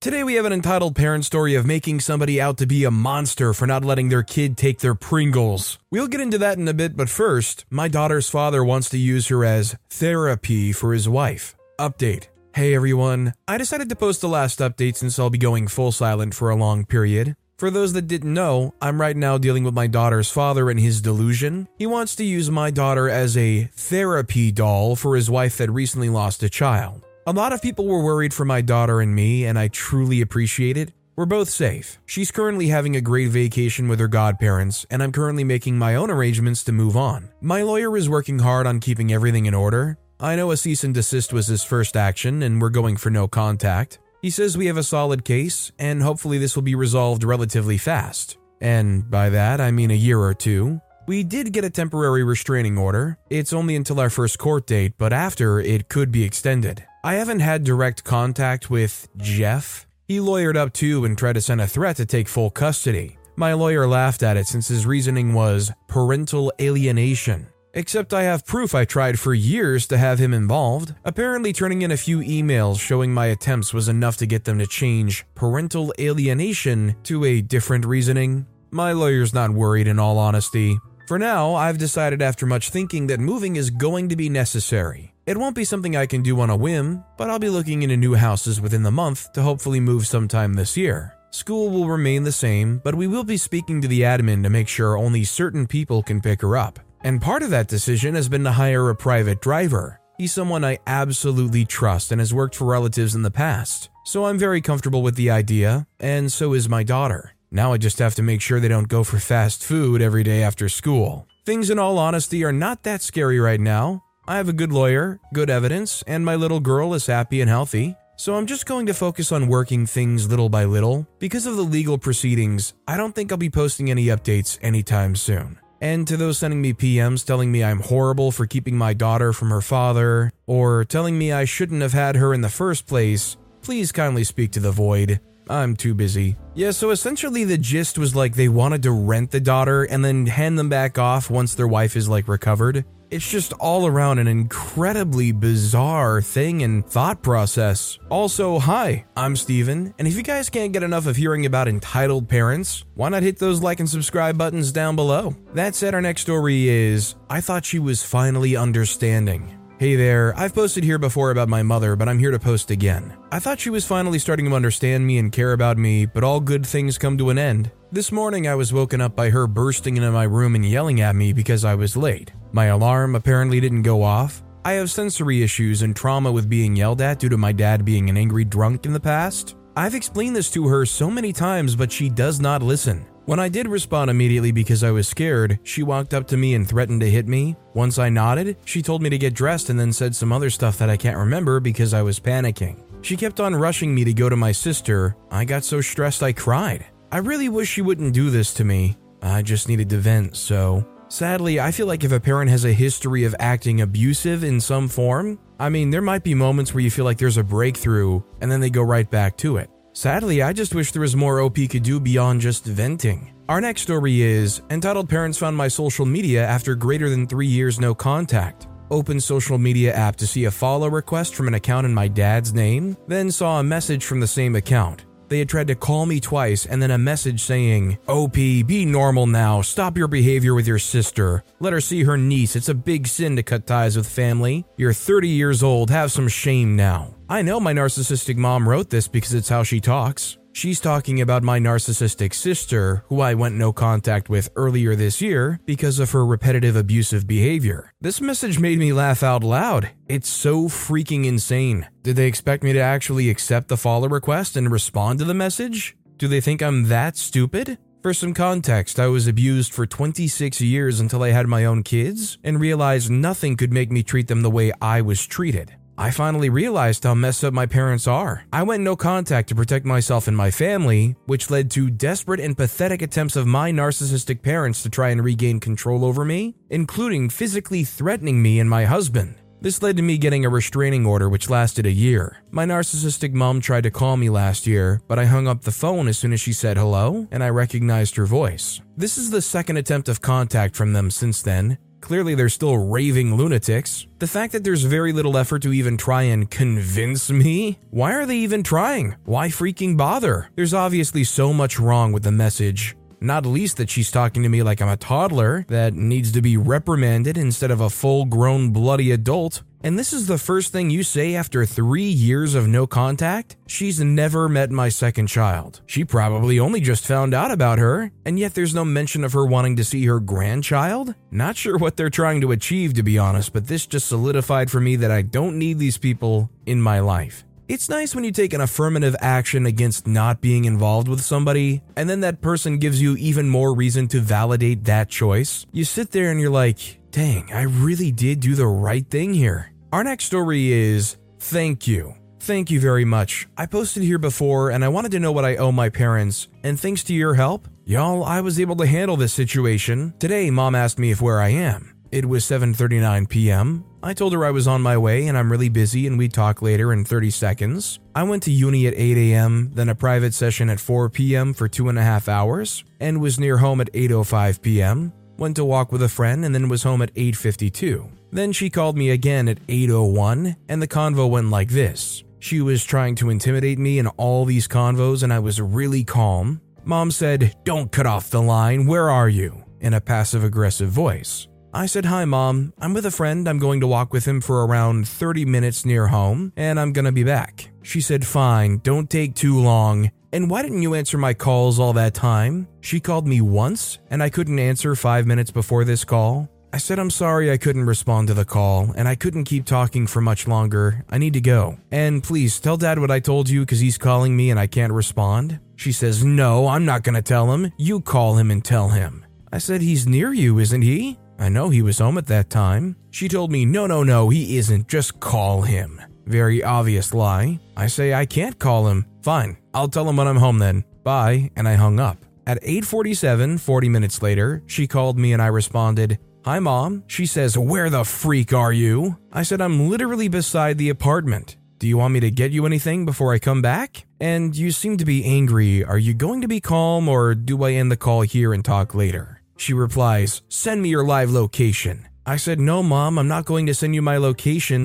Today we have an entitled parent story of making somebody out to be a monster for not letting their kid take their Pringles. We'll get into that in a bit, but first, my daughter's father wants to use her as therapy for his wife. Update. Hey everyone, I decided to post the last update since I'll be going full silent for a long period. For those that didn't know, I'm right now dealing with my daughter's father and his delusion. He wants to use my daughter as a therapy doll for his wife that recently lost a child. A lot of people were worried for my daughter and me, and I truly appreciate it. We're both safe. She's currently having a great vacation with her godparents, and I'm currently making my own arrangements to move on. My lawyer is working hard on keeping everything in order. I know a cease and desist was his first action, and we're going for no contact. He says we have a solid case, and hopefully this will be resolved relatively fast. And by that, I mean a year or two. We did get a temporary restraining order. It's only until our first court date, but after, it could be extended. I haven't had direct contact with Jeff. He lawyered up too and tried to send a threat to take full custody. My lawyer laughed at it since his reasoning was parental alienation. Except I have proof I tried for years to have him involved. Apparently, turning in a few emails showing my attempts was enough to get them to change parental alienation to a different reasoning. My lawyer's not worried, in all honesty. For now, I've decided after much thinking that moving is going to be necessary. It won't be something I can do on a whim, but I'll be looking into new houses within the month to hopefully move sometime this year. School will remain the same, but we will be speaking to the admin to make sure only certain people can pick her up. And part of that decision has been to hire a private driver. He's someone I absolutely trust and has worked for relatives in the past. So I'm very comfortable with the idea, and so is my daughter. Now I just have to make sure they don't go for fast food every day after school. Things, in all honesty, are not that scary right now. I have a good lawyer, good evidence, and my little girl is happy and healthy. So I'm just going to focus on working things little by little. Because of the legal proceedings, I don't think I'll be posting any updates anytime soon. And to those sending me PMs telling me I'm horrible for keeping my daughter from her father, or telling me I shouldn't have had her in the first place, please kindly speak to the void. I'm too busy. Yeah, so essentially the gist was like they wanted to rent the daughter and then hand them back off once their wife is like recovered. It's just all around an incredibly bizarre thing and thought process. Also, hi, I'm Steven, and if you guys can't get enough of hearing about entitled parents, why not hit those like and subscribe buttons down below? That said, our next story is I thought she was finally understanding. Hey there, I've posted here before about my mother, but I'm here to post again. I thought she was finally starting to understand me and care about me, but all good things come to an end. This morning I was woken up by her bursting into my room and yelling at me because I was late. My alarm apparently didn't go off. I have sensory issues and trauma with being yelled at due to my dad being an angry drunk in the past. I've explained this to her so many times, but she does not listen. When I did respond immediately because I was scared, she walked up to me and threatened to hit me. Once I nodded, she told me to get dressed and then said some other stuff that I can't remember because I was panicking. She kept on rushing me to go to my sister. I got so stressed I cried. I really wish she wouldn't do this to me. I just needed to vent, so. Sadly, I feel like if a parent has a history of acting abusive in some form, I mean, there might be moments where you feel like there's a breakthrough and then they go right back to it. Sadly, I just wish there was more OP could do beyond just venting. Our next story is Entitled Parents Found My Social Media After Greater Than Three Years No Contact. Open social media app to see a follow request from an account in my dad's name, then saw a message from the same account. They had tried to call me twice and then a message saying, OP, be normal now. Stop your behavior with your sister. Let her see her niece. It's a big sin to cut ties with family. You're 30 years old. Have some shame now. I know my narcissistic mom wrote this because it's how she talks. She's talking about my narcissistic sister, who I went no contact with earlier this year because of her repetitive abusive behavior. This message made me laugh out loud. It's so freaking insane. Did they expect me to actually accept the follow request and respond to the message? Do they think I'm that stupid? For some context, I was abused for 26 years until I had my own kids and realized nothing could make me treat them the way I was treated. I finally realized how messed up my parents are. I went no contact to protect myself and my family, which led to desperate and pathetic attempts of my narcissistic parents to try and regain control over me, including physically threatening me and my husband. This led to me getting a restraining order which lasted a year. My narcissistic mom tried to call me last year, but I hung up the phone as soon as she said hello and I recognized her voice. This is the second attempt of contact from them since then. Clearly, they're still raving lunatics. The fact that there's very little effort to even try and convince me? Why are they even trying? Why freaking bother? There's obviously so much wrong with the message not least that she's talking to me like I'm a toddler that needs to be reprimanded instead of a full grown bloody adult. And this is the first thing you say after three years of no contact? She's never met my second child. She probably only just found out about her, and yet there's no mention of her wanting to see her grandchild? Not sure what they're trying to achieve, to be honest, but this just solidified for me that I don't need these people in my life. It's nice when you take an affirmative action against not being involved with somebody, and then that person gives you even more reason to validate that choice. You sit there and you're like, dang, I really did do the right thing here. Our next story is Thank You. Thank you very much. I posted here before and I wanted to know what I owe my parents, and thanks to your help, y'all, I was able to handle this situation. Today, mom asked me if where I am. It was 7:39 p.m. I told her I was on my way and I'm really busy and we'd talk later in 30 seconds. I went to uni at 8 a.m., then a private session at 4 p.m. for two and a half hours, and was near home at 8.05 p.m. Went to walk with a friend and then was home at 8.52. Then she called me again at 8.01 and the convo went like this. She was trying to intimidate me in all these convos and I was really calm. Mom said, Don't cut off the line, where are you? in a passive aggressive voice. I said, Hi, Mom. I'm with a friend. I'm going to walk with him for around 30 minutes near home, and I'm gonna be back. She said, Fine, don't take too long. And why didn't you answer my calls all that time? She called me once, and I couldn't answer five minutes before this call. I said, I'm sorry I couldn't respond to the call, and I couldn't keep talking for much longer. I need to go. And please tell dad what I told you because he's calling me and I can't respond. She says, No, I'm not gonna tell him. You call him and tell him. I said, He's near you, isn't he? I know he was home at that time. She told me, no, no, no, he isn't, just call him. Very obvious lie. I say I can't call him. Fine, I'll tell him when I'm home then. Bye, and I hung up. At 8:47, 40 minutes later, she called me and I responded, "Hi mom." She says, "Where the freak are you?" I said, "I'm literally beside the apartment. Do you want me to get you anything before I come back?" And you seem to be angry. Are you going to be calm or do I end the call here and talk later? She replies, Send me your live location. I said, No, mom, I'm not going to send you my location.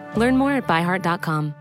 Learn more at byheart.com.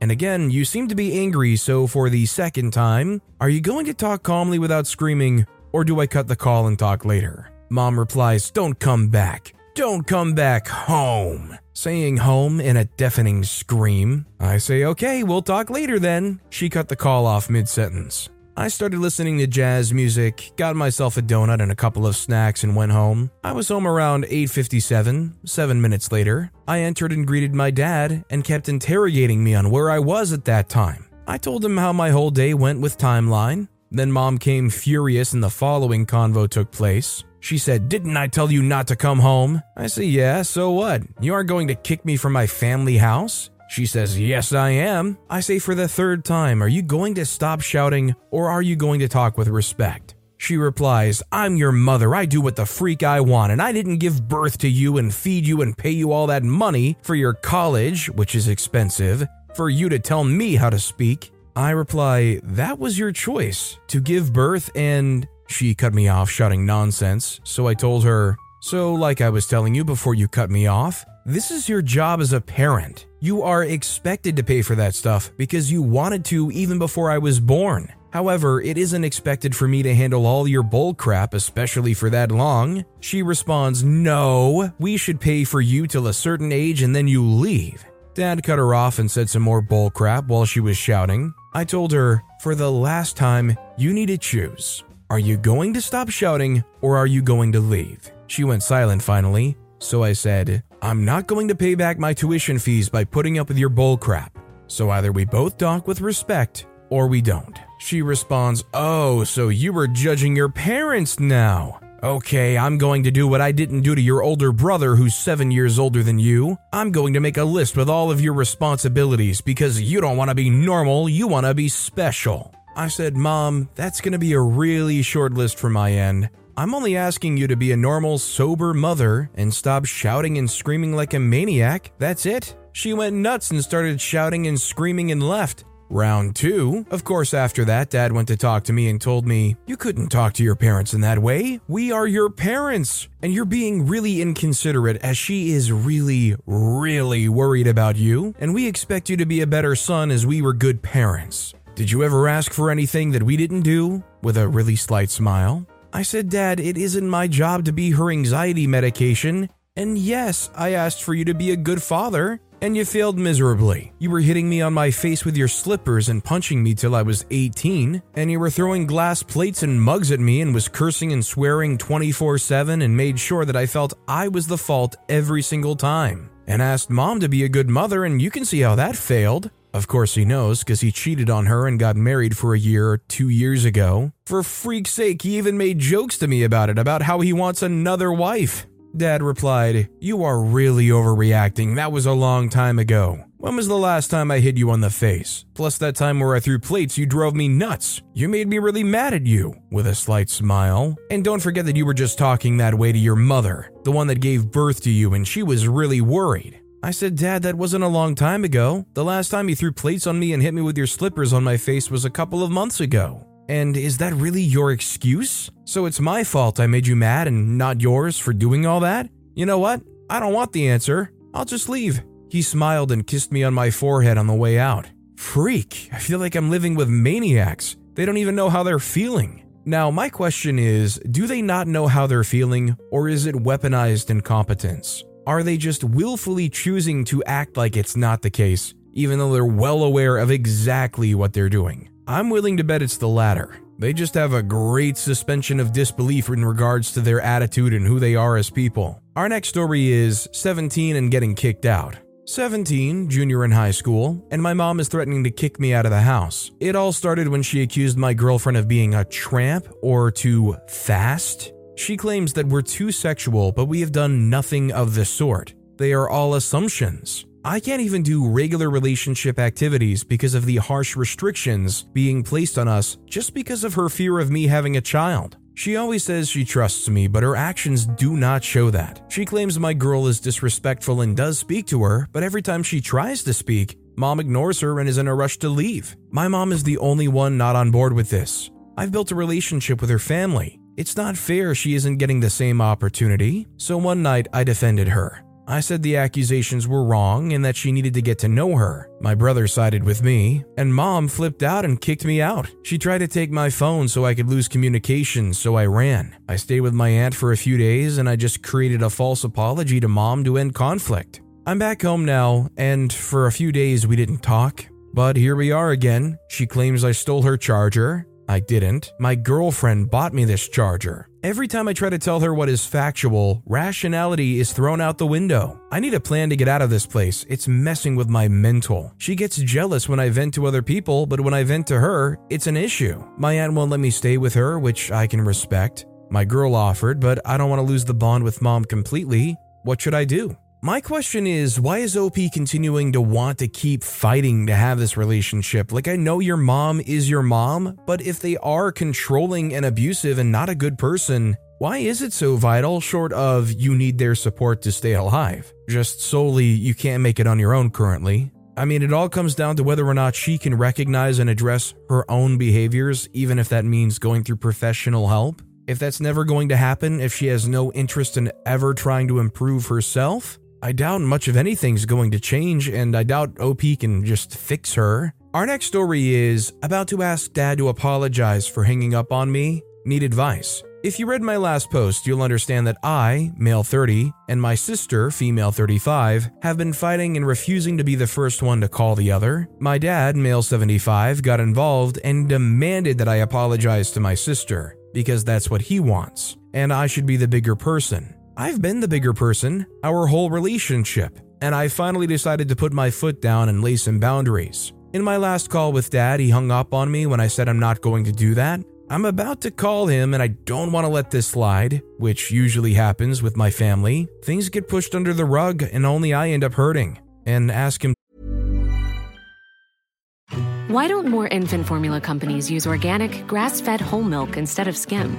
And again, you seem to be angry, so for the second time, are you going to talk calmly without screaming, or do I cut the call and talk later? Mom replies, Don't come back. Don't come back home. Saying home in a deafening scream. I say, Okay, we'll talk later then. She cut the call off mid sentence. I started listening to jazz music, got myself a donut and a couple of snacks and went home. I was home around 8:57. 7 minutes later, I entered and greeted my dad and kept interrogating me on where I was at that time. I told him how my whole day went with timeline. Then mom came furious and the following convo took place. She said, Didn't I tell you not to come home? I said, Yeah, so what? You aren't going to kick me from my family house? She says, Yes, I am. I say for the third time, Are you going to stop shouting or are you going to talk with respect? She replies, I'm your mother. I do what the freak I want, and I didn't give birth to you and feed you and pay you all that money for your college, which is expensive, for you to tell me how to speak. I reply, That was your choice to give birth, and she cut me off, shouting nonsense. So I told her, So, like I was telling you before you cut me off, this is your job as a parent. You are expected to pay for that stuff because you wanted to even before I was born. However, it isn't expected for me to handle all your bull crap, especially for that long. She responds, No, we should pay for you till a certain age and then you leave. Dad cut her off and said some more bull crap while she was shouting. I told her, For the last time, you need to choose. Are you going to stop shouting or are you going to leave? She went silent finally, so I said, I'm not going to pay back my tuition fees by putting up with your bullcrap. So either we both talk with respect or we don't. She responds, Oh, so you were judging your parents now. Okay, I'm going to do what I didn't do to your older brother who's seven years older than you. I'm going to make a list with all of your responsibilities because you don't want to be normal, you want to be special. I said, Mom, that's going to be a really short list for my end. I'm only asking you to be a normal, sober mother and stop shouting and screaming like a maniac. That's it. She went nuts and started shouting and screaming and left. Round two. Of course, after that, Dad went to talk to me and told me, You couldn't talk to your parents in that way. We are your parents. And you're being really inconsiderate as she is really, really worried about you. And we expect you to be a better son as we were good parents. Did you ever ask for anything that we didn't do? With a really slight smile. I said, Dad, it isn't my job to be her anxiety medication. And yes, I asked for you to be a good father, and you failed miserably. You were hitting me on my face with your slippers and punching me till I was 18, and you were throwing glass plates and mugs at me and was cursing and swearing 24 7 and made sure that I felt I was the fault every single time. And asked mom to be a good mother, and you can see how that failed. Of course, he knows because he cheated on her and got married for a year or two years ago. For freak's sake, he even made jokes to me about it, about how he wants another wife. Dad replied, You are really overreacting. That was a long time ago. When was the last time I hit you on the face? Plus, that time where I threw plates, you drove me nuts. You made me really mad at you, with a slight smile. And don't forget that you were just talking that way to your mother, the one that gave birth to you, and she was really worried. I said, Dad, that wasn't a long time ago. The last time you threw plates on me and hit me with your slippers on my face was a couple of months ago. And is that really your excuse? So it's my fault I made you mad and not yours for doing all that? You know what? I don't want the answer. I'll just leave. He smiled and kissed me on my forehead on the way out. Freak, I feel like I'm living with maniacs. They don't even know how they're feeling. Now, my question is do they not know how they're feeling, or is it weaponized incompetence? Are they just willfully choosing to act like it's not the case, even though they're well aware of exactly what they're doing? I'm willing to bet it's the latter. They just have a great suspension of disbelief in regards to their attitude and who they are as people. Our next story is 17 and getting kicked out. 17, junior in high school, and my mom is threatening to kick me out of the house. It all started when she accused my girlfriend of being a tramp or too fast. She claims that we're too sexual, but we have done nothing of the sort. They are all assumptions. I can't even do regular relationship activities because of the harsh restrictions being placed on us just because of her fear of me having a child. She always says she trusts me, but her actions do not show that. She claims my girl is disrespectful and does speak to her, but every time she tries to speak, mom ignores her and is in a rush to leave. My mom is the only one not on board with this. I've built a relationship with her family. It's not fair she isn't getting the same opportunity, so one night I defended her. I said the accusations were wrong and that she needed to get to know her. My brother sided with me, and mom flipped out and kicked me out. She tried to take my phone so I could lose communication, so I ran. I stayed with my aunt for a few days and I just created a false apology to mom to end conflict. I'm back home now, and for a few days we didn't talk. But here we are again. She claims I stole her charger. I didn't. My girlfriend bought me this charger. Every time I try to tell her what is factual, rationality is thrown out the window. I need a plan to get out of this place. It's messing with my mental. She gets jealous when I vent to other people, but when I vent to her, it's an issue. My aunt won't let me stay with her, which I can respect. My girl offered, but I don't want to lose the bond with mom completely. What should I do? My question is why is OP continuing to want to keep fighting to have this relationship? Like, I know your mom is your mom, but if they are controlling and abusive and not a good person, why is it so vital, short of you need their support to stay alive? Just solely you can't make it on your own currently. I mean, it all comes down to whether or not she can recognize and address her own behaviors, even if that means going through professional help. If that's never going to happen, if she has no interest in ever trying to improve herself, I doubt much of anything's going to change, and I doubt OP can just fix her. Our next story is about to ask dad to apologize for hanging up on me. Need advice. If you read my last post, you'll understand that I, male 30, and my sister, female 35, have been fighting and refusing to be the first one to call the other. My dad, male 75, got involved and demanded that I apologize to my sister, because that's what he wants, and I should be the bigger person. I've been the bigger person our whole relationship, and I finally decided to put my foot down and lay some boundaries. In my last call with dad, he hung up on me when I said I'm not going to do that. I'm about to call him and I don't want to let this slide, which usually happens with my family. Things get pushed under the rug and only I end up hurting. And ask him Why don't more infant formula companies use organic, grass fed whole milk instead of skim?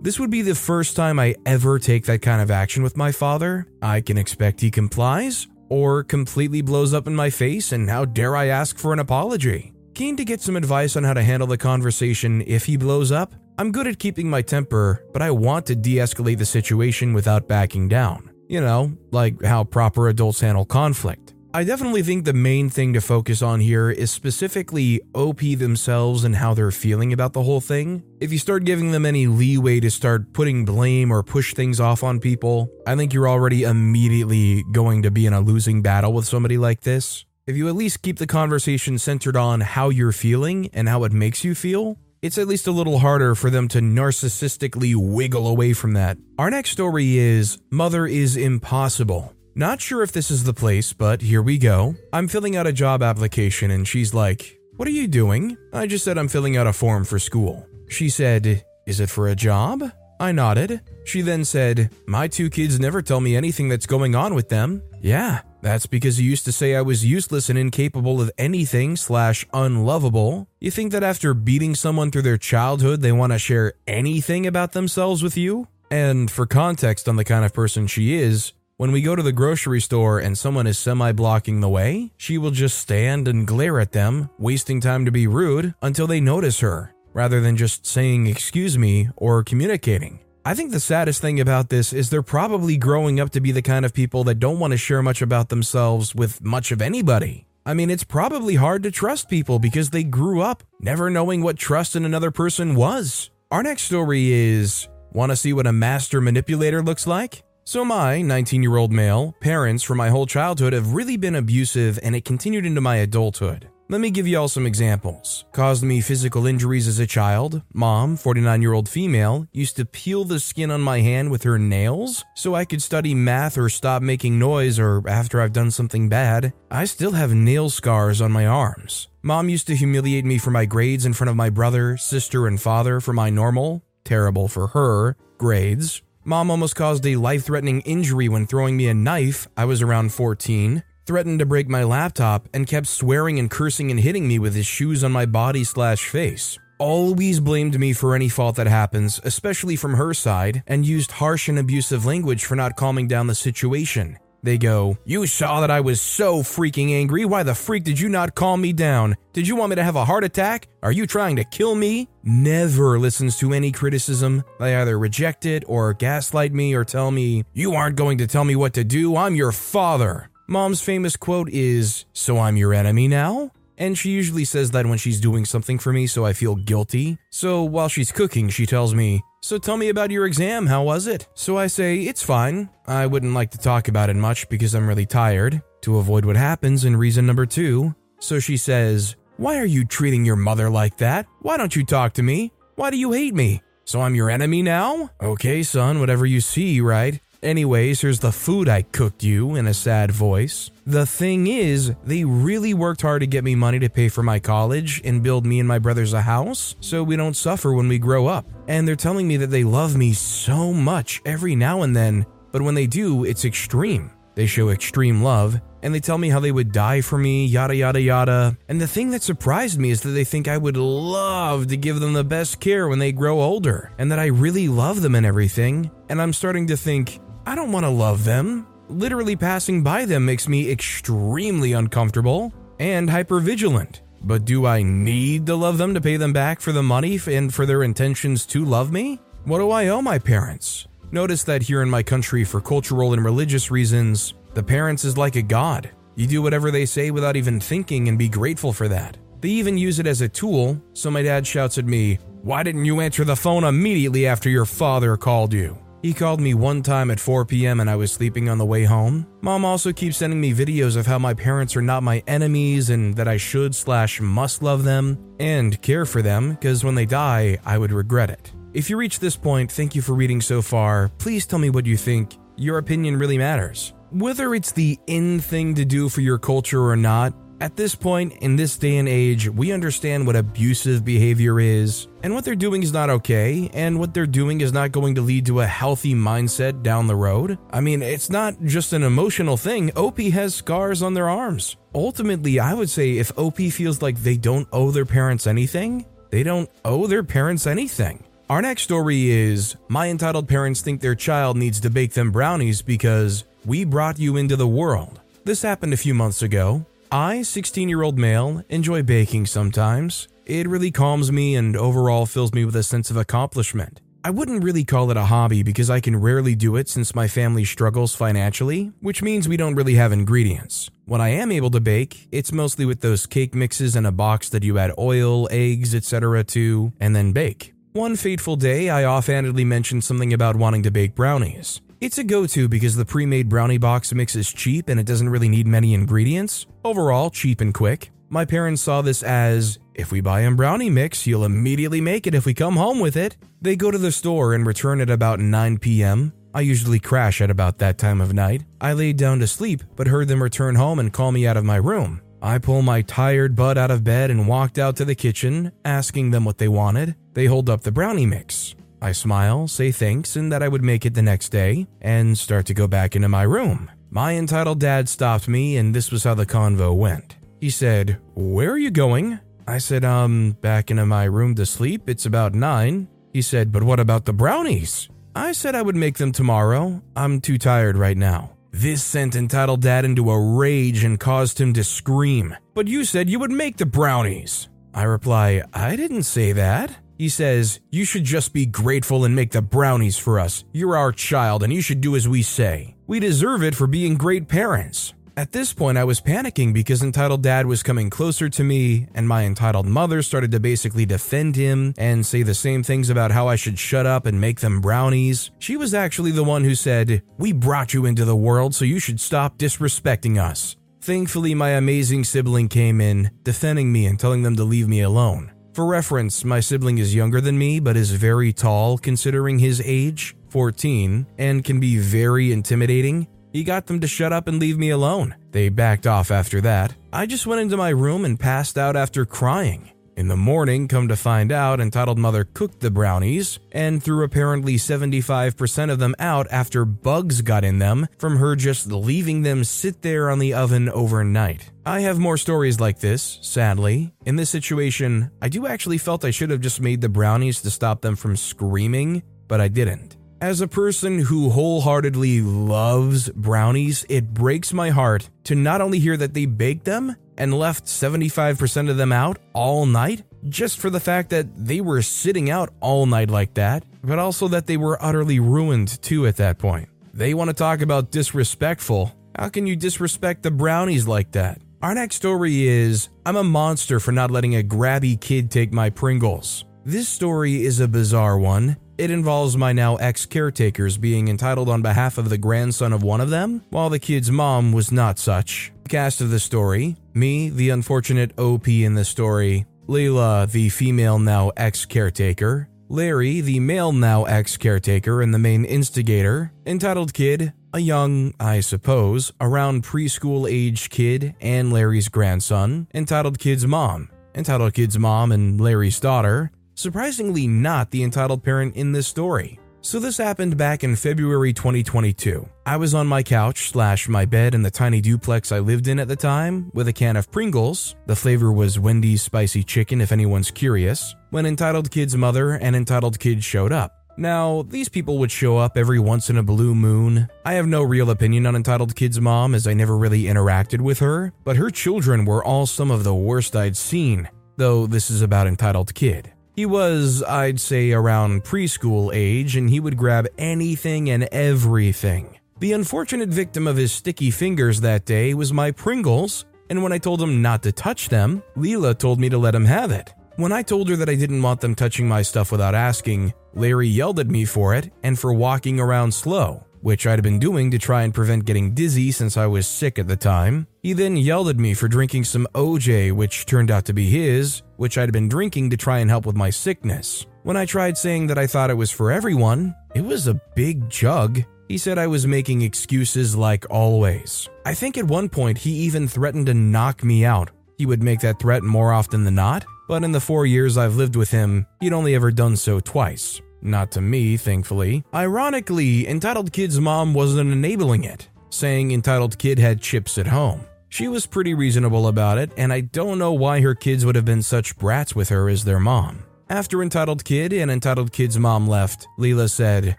This would be the first time I ever take that kind of action with my father. I can expect he complies or completely blows up in my face, and how dare I ask for an apology? Keen to get some advice on how to handle the conversation if he blows up? I'm good at keeping my temper, but I want to de escalate the situation without backing down. You know, like how proper adults handle conflict. I definitely think the main thing to focus on here is specifically OP themselves and how they're feeling about the whole thing. If you start giving them any leeway to start putting blame or push things off on people, I think you're already immediately going to be in a losing battle with somebody like this. If you at least keep the conversation centered on how you're feeling and how it makes you feel, it's at least a little harder for them to narcissistically wiggle away from that. Our next story is Mother is Impossible. Not sure if this is the place, but here we go. I'm filling out a job application and she's like, What are you doing? I just said I'm filling out a form for school. She said, Is it for a job? I nodded. She then said, My two kids never tell me anything that's going on with them. Yeah, that's because you used to say I was useless and incapable of anything slash unlovable. You think that after beating someone through their childhood, they want to share anything about themselves with you? And for context on the kind of person she is, when we go to the grocery store and someone is semi blocking the way, she will just stand and glare at them, wasting time to be rude until they notice her, rather than just saying excuse me or communicating. I think the saddest thing about this is they're probably growing up to be the kind of people that don't want to share much about themselves with much of anybody. I mean, it's probably hard to trust people because they grew up never knowing what trust in another person was. Our next story is Want to see what a master manipulator looks like? So, my 19 year old male parents for my whole childhood have really been abusive and it continued into my adulthood. Let me give you all some examples. Caused me physical injuries as a child. Mom, 49 year old female, used to peel the skin on my hand with her nails so I could study math or stop making noise or after I've done something bad. I still have nail scars on my arms. Mom used to humiliate me for my grades in front of my brother, sister, and father for my normal, terrible for her, grades. Mom almost caused a life threatening injury when throwing me a knife. I was around 14. Threatened to break my laptop and kept swearing and cursing and hitting me with his shoes on my body slash face. Always blamed me for any fault that happens, especially from her side, and used harsh and abusive language for not calming down the situation. They go, You saw that I was so freaking angry. Why the freak did you not calm me down? Did you want me to have a heart attack? Are you trying to kill me? Never listens to any criticism. They either reject it or gaslight me or tell me, You aren't going to tell me what to do. I'm your father. Mom's famous quote is, So I'm your enemy now? And she usually says that when she's doing something for me, so I feel guilty. So while she's cooking, she tells me, So tell me about your exam, how was it? So I say, It's fine. I wouldn't like to talk about it much because I'm really tired, to avoid what happens, in reason number two. So she says, Why are you treating your mother like that? Why don't you talk to me? Why do you hate me? So I'm your enemy now? Okay, son, whatever you see, right? Anyways, here's the food I cooked you in a sad voice. The thing is, they really worked hard to get me money to pay for my college and build me and my brothers a house so we don't suffer when we grow up. And they're telling me that they love me so much every now and then, but when they do, it's extreme. They show extreme love, and they tell me how they would die for me, yada yada yada. And the thing that surprised me is that they think I would love to give them the best care when they grow older, and that I really love them and everything. And I'm starting to think, I don't want to love them. Literally passing by them makes me extremely uncomfortable and hypervigilant. But do I need to love them to pay them back for the money and for their intentions to love me? What do I owe my parents? Notice that here in my country, for cultural and religious reasons, the parents is like a god. You do whatever they say without even thinking and be grateful for that. They even use it as a tool, so my dad shouts at me, Why didn't you answer the phone immediately after your father called you? He called me one time at 4 p.m. and I was sleeping on the way home. Mom also keeps sending me videos of how my parents are not my enemies and that I should slash must love them and care for them because when they die, I would regret it. If you reach this point, thank you for reading so far. Please tell me what you think. Your opinion really matters. Whether it's the in thing to do for your culture or not, at this point, in this day and age, we understand what abusive behavior is, and what they're doing is not okay, and what they're doing is not going to lead to a healthy mindset down the road. I mean, it's not just an emotional thing, OP has scars on their arms. Ultimately, I would say if OP feels like they don't owe their parents anything, they don't owe their parents anything. Our next story is My entitled parents think their child needs to bake them brownies because we brought you into the world. This happened a few months ago. I, 16 year old male, enjoy baking sometimes. It really calms me and overall fills me with a sense of accomplishment. I wouldn't really call it a hobby because I can rarely do it since my family struggles financially, which means we don't really have ingredients. When I am able to bake, it's mostly with those cake mixes in a box that you add oil, eggs, etc. to, and then bake. One fateful day, I offhandedly mentioned something about wanting to bake brownies. It's a go to because the pre made brownie box mix is cheap and it doesn't really need many ingredients. Overall, cheap and quick. My parents saw this as if we buy a brownie mix, you'll immediately make it if we come home with it. They go to the store and return at about 9 p.m. I usually crash at about that time of night. I laid down to sleep, but heard them return home and call me out of my room. I pull my tired butt out of bed and walked out to the kitchen, asking them what they wanted. They hold up the brownie mix. I smile, say thanks, and that I would make it the next day, and start to go back into my room. My entitled dad stopped me, and this was how the convo went. He said, Where are you going? I said, Um, back into my room to sleep. It's about nine. He said, But what about the brownies? I said I would make them tomorrow. I'm too tired right now. This sent entitled dad into a rage and caused him to scream. But you said you would make the brownies. I reply, I didn't say that. He says, You should just be grateful and make the brownies for us. You're our child and you should do as we say. We deserve it for being great parents. At this point, I was panicking because entitled dad was coming closer to me, and my entitled mother started to basically defend him and say the same things about how I should shut up and make them brownies. She was actually the one who said, We brought you into the world, so you should stop disrespecting us. Thankfully, my amazing sibling came in, defending me and telling them to leave me alone. For reference, my sibling is younger than me but is very tall considering his age, 14, and can be very intimidating. He got them to shut up and leave me alone. They backed off after that. I just went into my room and passed out after crying. In the morning, come to find out, entitled mother cooked the brownies and threw apparently 75% of them out after bugs got in them from her just leaving them sit there on the oven overnight. I have more stories like this, sadly. In this situation, I do actually felt I should have just made the brownies to stop them from screaming, but I didn't. As a person who wholeheartedly loves brownies, it breaks my heart to not only hear that they baked them and left 75% of them out all night, just for the fact that they were sitting out all night like that, but also that they were utterly ruined too at that point. They want to talk about disrespectful. How can you disrespect the brownies like that? Our next story is I'm a monster for not letting a grabby kid take my Pringles. This story is a bizarre one. It involves my now ex caretakers being entitled on behalf of the grandson of one of them, while the kid's mom was not such. Cast of the story me, the unfortunate OP in the story, Layla, the female now ex caretaker, Larry, the male now ex caretaker and the main instigator, entitled kid, a young, I suppose, around preschool age kid and Larry's grandson, entitled kid's mom, entitled kid's mom and Larry's daughter, surprisingly not the entitled parent in this story. So this happened back in February 2022. I was on my couch slash my bed in the tiny duplex I lived in at the time with a can of Pringles. The flavor was Wendy's spicy chicken if anyone's curious. When Entitled Kid's mother and Entitled Kid showed up. Now, these people would show up every once in a blue moon. I have no real opinion on Entitled Kid's mom as I never really interacted with her, but her children were all some of the worst I'd seen, though this is about Entitled Kid. He was, I'd say, around preschool age, and he would grab anything and everything. The unfortunate victim of his sticky fingers that day was my Pringles, and when I told him not to touch them, Leela told me to let him have it. When I told her that I didn't want them touching my stuff without asking, Larry yelled at me for it and for walking around slow which I'd been doing to try and prevent getting dizzy since I was sick at the time. He then yelled at me for drinking some OJ, which turned out to be his, which I'd been drinking to try and help with my sickness. When I tried saying that I thought it was for everyone, it was a big jug. He said I was making excuses like always. I think at one point he even threatened to knock me out. He would make that threat more often than not, but in the four years I've lived with him, he'd only ever done so twice. Not to me, thankfully. Ironically, Entitled Kid's mom wasn't enabling it, saying Entitled Kid had chips at home. She was pretty reasonable about it, and I don't know why her kids would have been such brats with her as their mom. After Entitled Kid and Entitled Kid's mom left, Leela said,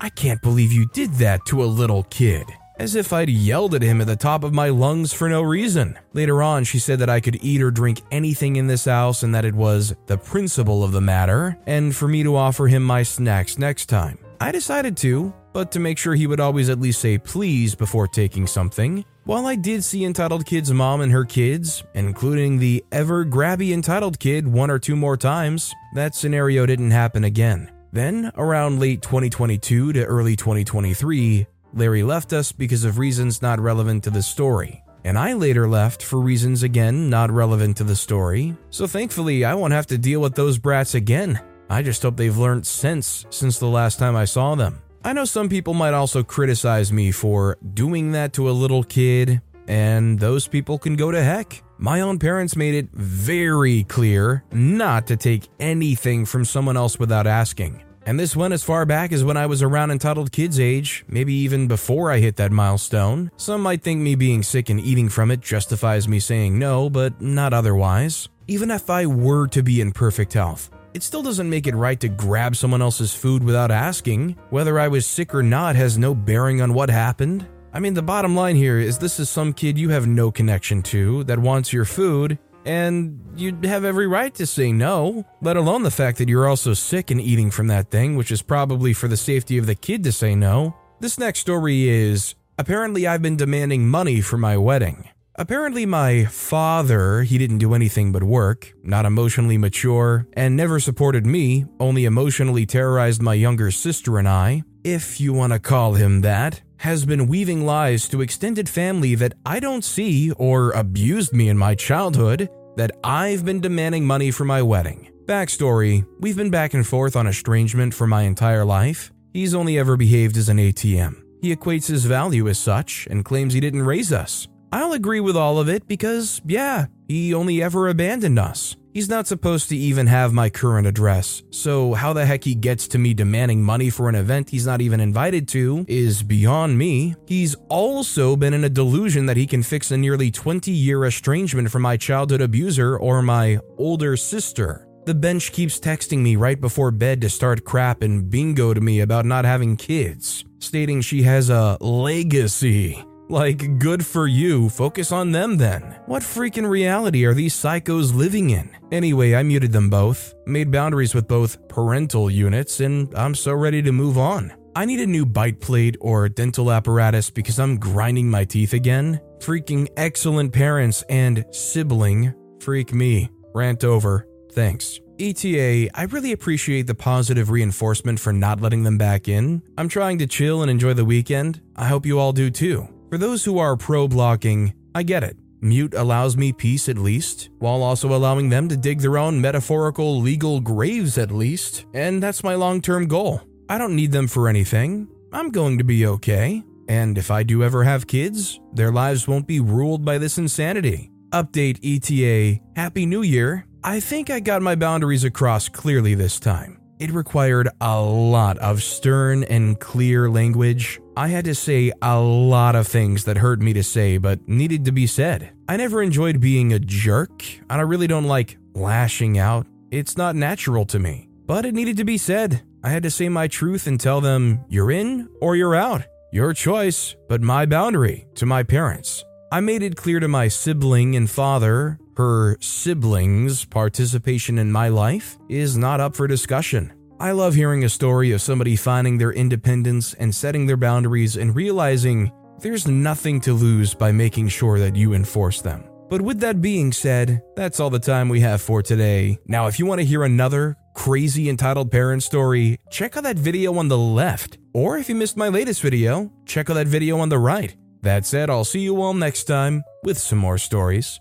I can't believe you did that to a little kid as if I'd yelled at him at the top of my lungs for no reason. Later on, she said that I could eat or drink anything in this house and that it was the principle of the matter, and for me to offer him my snacks next time. I decided to, but to make sure he would always at least say please before taking something. While I did see Entitled Kid's mom and her kids, including the ever grabby Entitled Kid one or two more times, that scenario didn't happen again. Then, around late 2022 to early 2023, Larry left us because of reasons not relevant to the story. And I later left for reasons again not relevant to the story. So thankfully, I won't have to deal with those brats again. I just hope they've learned sense since the last time I saw them. I know some people might also criticize me for doing that to a little kid, and those people can go to heck. My own parents made it very clear not to take anything from someone else without asking. And this went as far back as when I was around entitled kids' age, maybe even before I hit that milestone. Some might think me being sick and eating from it justifies me saying no, but not otherwise. Even if I were to be in perfect health, it still doesn't make it right to grab someone else's food without asking. Whether I was sick or not has no bearing on what happened. I mean, the bottom line here is this is some kid you have no connection to that wants your food, and you'd have every right to say no, let alone the fact that you're also sick and eating from that thing, which is probably for the safety of the kid to say no. This next story is apparently I've been demanding money for my wedding. Apparently, my father, he didn't do anything but work, not emotionally mature, and never supported me, only emotionally terrorized my younger sister and I, if you want to call him that, has been weaving lies to extended family that I don't see or abused me in my childhood that I've been demanding money for my wedding. Backstory We've been back and forth on estrangement for my entire life. He's only ever behaved as an ATM. He equates his value as such and claims he didn't raise us. I'll agree with all of it because, yeah, he only ever abandoned us. He's not supposed to even have my current address, so how the heck he gets to me demanding money for an event he's not even invited to is beyond me. He's also been in a delusion that he can fix a nearly 20 year estrangement from my childhood abuser or my older sister. The bench keeps texting me right before bed to start crap and bingo to me about not having kids, stating she has a legacy. Like, good for you, focus on them then. What freaking reality are these psychos living in? Anyway, I muted them both, made boundaries with both parental units, and I'm so ready to move on. I need a new bite plate or dental apparatus because I'm grinding my teeth again. Freaking excellent parents and sibling. Freak me. Rant over. Thanks. ETA, I really appreciate the positive reinforcement for not letting them back in. I'm trying to chill and enjoy the weekend. I hope you all do too. For those who are pro blocking, I get it. Mute allows me peace at least, while also allowing them to dig their own metaphorical legal graves at least, and that's my long term goal. I don't need them for anything. I'm going to be okay. And if I do ever have kids, their lives won't be ruled by this insanity. Update ETA Happy New Year. I think I got my boundaries across clearly this time. It required a lot of stern and clear language. I had to say a lot of things that hurt me to say but needed to be said. I never enjoyed being a jerk, and I really don't like lashing out. It's not natural to me. But it needed to be said. I had to say my truth and tell them, you're in or you're out. Your choice, but my boundary to my parents. I made it clear to my sibling and father her siblings' participation in my life is not up for discussion. I love hearing a story of somebody finding their independence and setting their boundaries and realizing there's nothing to lose by making sure that you enforce them. But with that being said, that's all the time we have for today. Now, if you want to hear another crazy entitled parent story, check out that video on the left. Or if you missed my latest video, check out that video on the right. That said, I'll see you all next time with some more stories.